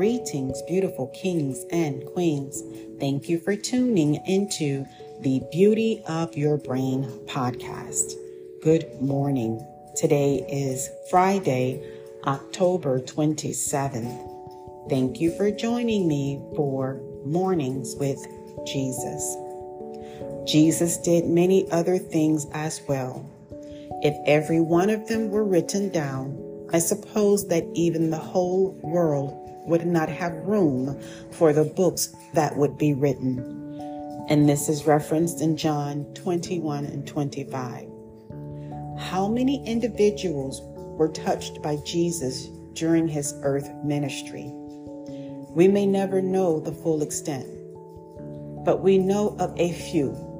Greetings, beautiful kings and queens. Thank you for tuning into the Beauty of Your Brain podcast. Good morning. Today is Friday, October 27th. Thank you for joining me for Mornings with Jesus. Jesus did many other things as well. If every one of them were written down, I suppose that even the whole world would not have room for the books that would be written. And this is referenced in John 21 and 25. How many individuals were touched by Jesus during his earth ministry? We may never know the full extent, but we know of a few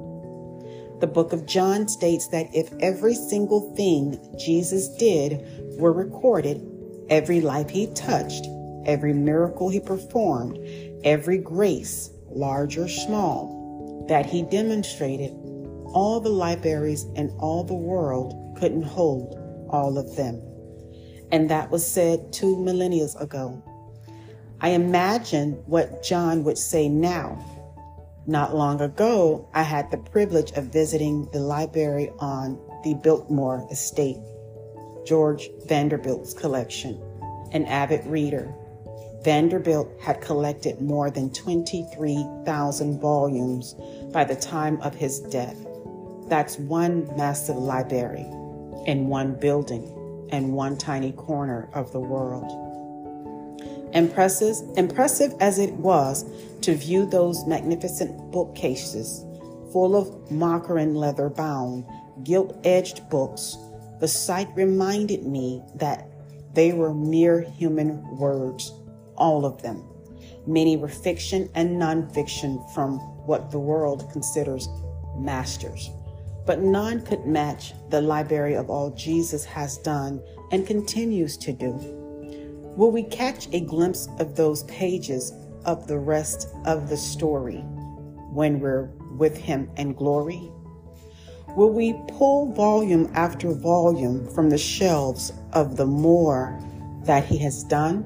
the book of John states that if every single thing Jesus did were recorded, every life he touched, every miracle he performed, every grace, large or small, that he demonstrated, all the libraries in all the world couldn't hold all of them. And that was said two millennia ago. I imagine what John would say now not long ago, I had the privilege of visiting the library on the Biltmore Estate, George Vanderbilt's collection. An avid reader, Vanderbilt had collected more than 23,000 volumes by the time of his death. That's one massive library in one building and one tiny corner of the world. Impressive, impressive as it was to view those magnificent bookcases full of and leather bound, gilt edged books, the sight reminded me that they were mere human words, all of them. Many were fiction and nonfiction from what the world considers masters. But none could match the library of all Jesus has done and continues to do. Will we catch a glimpse of those pages of the rest of the story when we're with Him in glory? Will we pull volume after volume from the shelves of the more that He has done?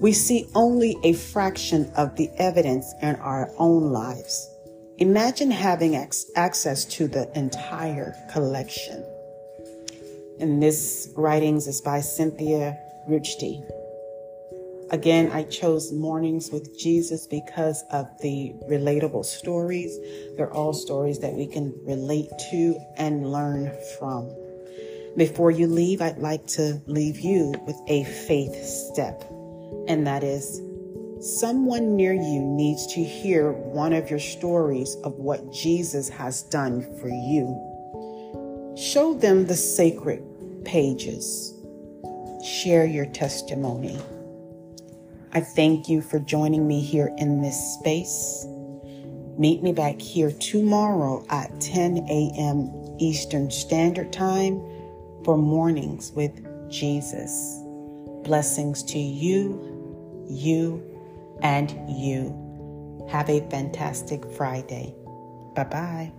We see only a fraction of the evidence in our own lives. Imagine having access to the entire collection. And this writings is by Cynthia Ruchti. Again, I chose Mornings with Jesus because of the relatable stories. They're all stories that we can relate to and learn from. Before you leave, I'd like to leave you with a faith step, and that is someone near you needs to hear one of your stories of what Jesus has done for you. Show them the sacred pages share your testimony. I thank you for joining me here in this space. Meet me back here tomorrow at 10 a.m. Eastern Standard Time for Mornings with Jesus. Blessings to you, you, and you. Have a fantastic Friday. Bye bye.